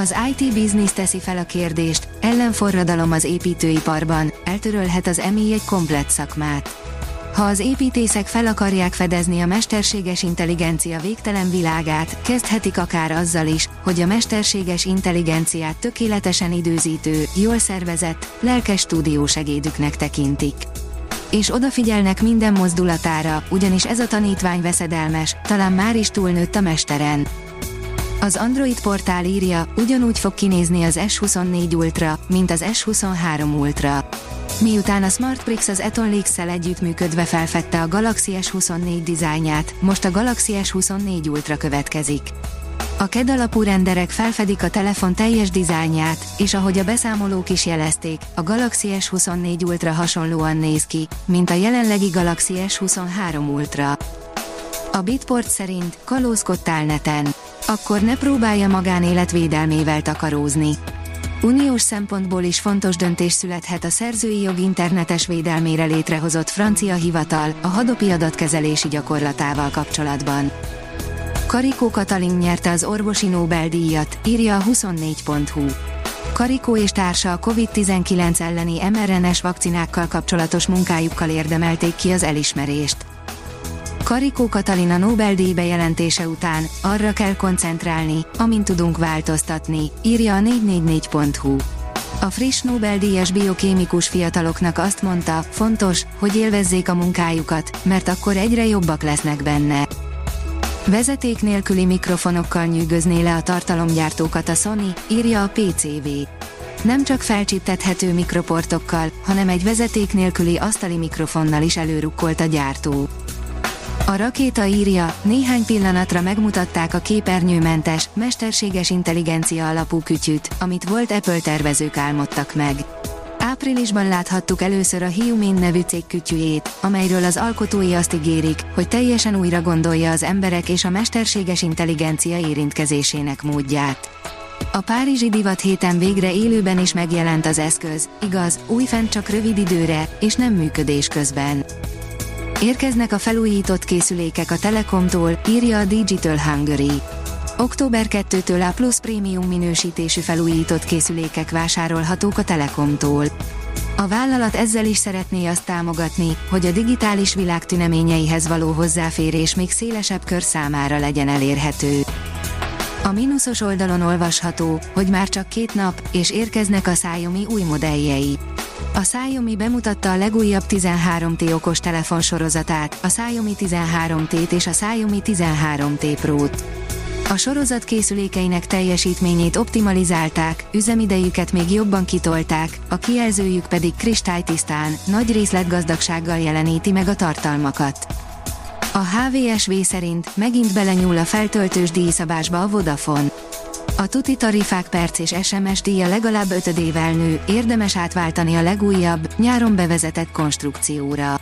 Az IT Business teszi fel a kérdést, ellenforradalom az építőiparban, eltörölhet az EMI egy komplett szakmát. Ha az építészek fel akarják fedezni a mesterséges intelligencia végtelen világát, kezdhetik akár azzal is, hogy a mesterséges intelligenciát tökéletesen időzítő, jól szervezett, lelkes stúdiósegédüknek tekintik. És odafigyelnek minden mozdulatára, ugyanis ez a tanítvány veszedelmes, talán már is túlnőtt a mesteren. Az Android portál írja, ugyanúgy fog kinézni az S24 Ultra, mint az S23 Ultra. Miután a SmartBricks az Etonlix-szel együttműködve felfedte a Galaxy S24 dizájnját, most a Galaxy S24 Ultra következik. A KED alapú renderek felfedik a telefon teljes dizájnját, és ahogy a beszámolók is jelezték, a Galaxy S24 Ultra hasonlóan néz ki, mint a jelenlegi Galaxy S23 Ultra. A Bitport szerint kalózkodtál neten. Akkor ne próbálja magánélet védelmével takarózni. Uniós szempontból is fontos döntés születhet a szerzői jog internetes védelmére létrehozott francia hivatal a hadopi adatkezelési gyakorlatával kapcsolatban. Karikó Katalin nyerte az orvosi Nobel-díjat, írja a 24.hu. Karikó és társa a COVID-19 elleni mRNS vakcinákkal kapcsolatos munkájukkal érdemelték ki az elismerést. Karikó Katalina Nobel-díj bejelentése után arra kell koncentrálni, amint tudunk változtatni, írja a 444.hu. A friss Nobel-díjas biokémikus fiataloknak azt mondta, fontos, hogy élvezzék a munkájukat, mert akkor egyre jobbak lesznek benne. Vezeték nélküli mikrofonokkal nyűgözné le a tartalomgyártókat a Sony, írja a PCV. Nem csak felcsíptethető mikroportokkal, hanem egy vezeték nélküli asztali mikrofonnal is előrukkolt a gyártó. A rakéta írja, néhány pillanatra megmutatták a képernyőmentes, mesterséges intelligencia alapú kütyüt, amit volt Apple tervezők álmodtak meg. Áprilisban láthattuk először a Human nevű cég kütyüjét, amelyről az alkotói azt ígérik, hogy teljesen újra gondolja az emberek és a mesterséges intelligencia érintkezésének módját. A Párizsi Divat héten végre élőben is megjelent az eszköz, igaz, újfent csak rövid időre, és nem működés közben. Érkeznek a felújított készülékek a Telekomtól, írja a Digital Hungary. Október 2-től a Plus Premium minősítésű felújított készülékek vásárolhatók a Telekomtól. A vállalat ezzel is szeretné azt támogatni, hogy a digitális világ tüneményeihez való hozzáférés még szélesebb kör számára legyen elérhető. A mínuszos oldalon olvasható, hogy már csak két nap, és érkeznek a Xiaomi új modelljei. A Xiaomi bemutatta a legújabb 13T okos telefon sorozatát, a Xiaomi 13T-t és a Xiaomi 13T Pro-t. A sorozat készülékeinek teljesítményét optimalizálták, üzemidejüket még jobban kitolták, a kijelzőjük pedig kristálytisztán, nagy részletgazdagsággal jeleníti meg a tartalmakat. A HVSV szerint megint belenyúl a feltöltős díjszabásba a Vodafone. A tuti tarifák perc és SMS díja legalább ötödével nő, érdemes átváltani a legújabb, nyáron bevezetett konstrukcióra.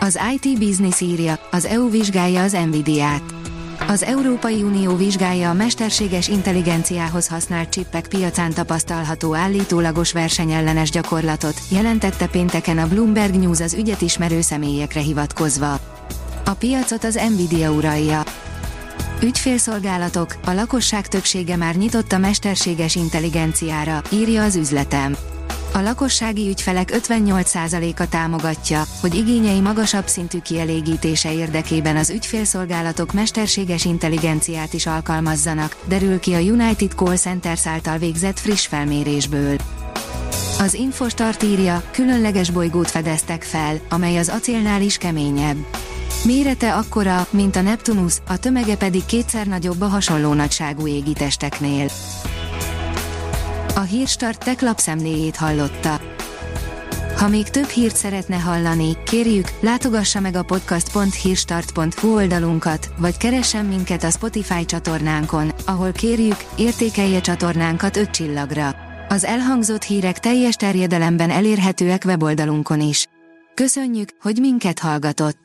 Az IT Business írja, az EU vizsgálja az Nvidia-t. Az Európai Unió vizsgálja a mesterséges intelligenciához használt csippek piacán tapasztalható állítólagos versenyellenes gyakorlatot, jelentette pénteken a Bloomberg News az ügyet ismerő személyekre hivatkozva. A piacot az Nvidia uralja. Ügyfélszolgálatok, a lakosság többsége már nyitott a mesterséges intelligenciára, írja az üzletem. A lakossági ügyfelek 58%-a támogatja, hogy igényei magasabb szintű kielégítése érdekében az ügyfélszolgálatok mesterséges intelligenciát is alkalmazzanak, derül ki a United Call Centers által végzett friss felmérésből. Az Infostart írja, különleges bolygót fedeztek fel, amely az acélnál is keményebb. Mérete akkora, mint a Neptunus, a tömege pedig kétszer nagyobb a hasonló nagyságú égitesteknél. A Hírstart tech lapszemléjét hallotta. Ha még több hírt szeretne hallani, kérjük, látogassa meg a podcast.hírstart.hu oldalunkat, vagy keressen minket a Spotify csatornánkon, ahol kérjük, értékelje csatornánkat 5 csillagra. Az elhangzott hírek teljes terjedelemben elérhetőek weboldalunkon is. Köszönjük, hogy minket hallgatott!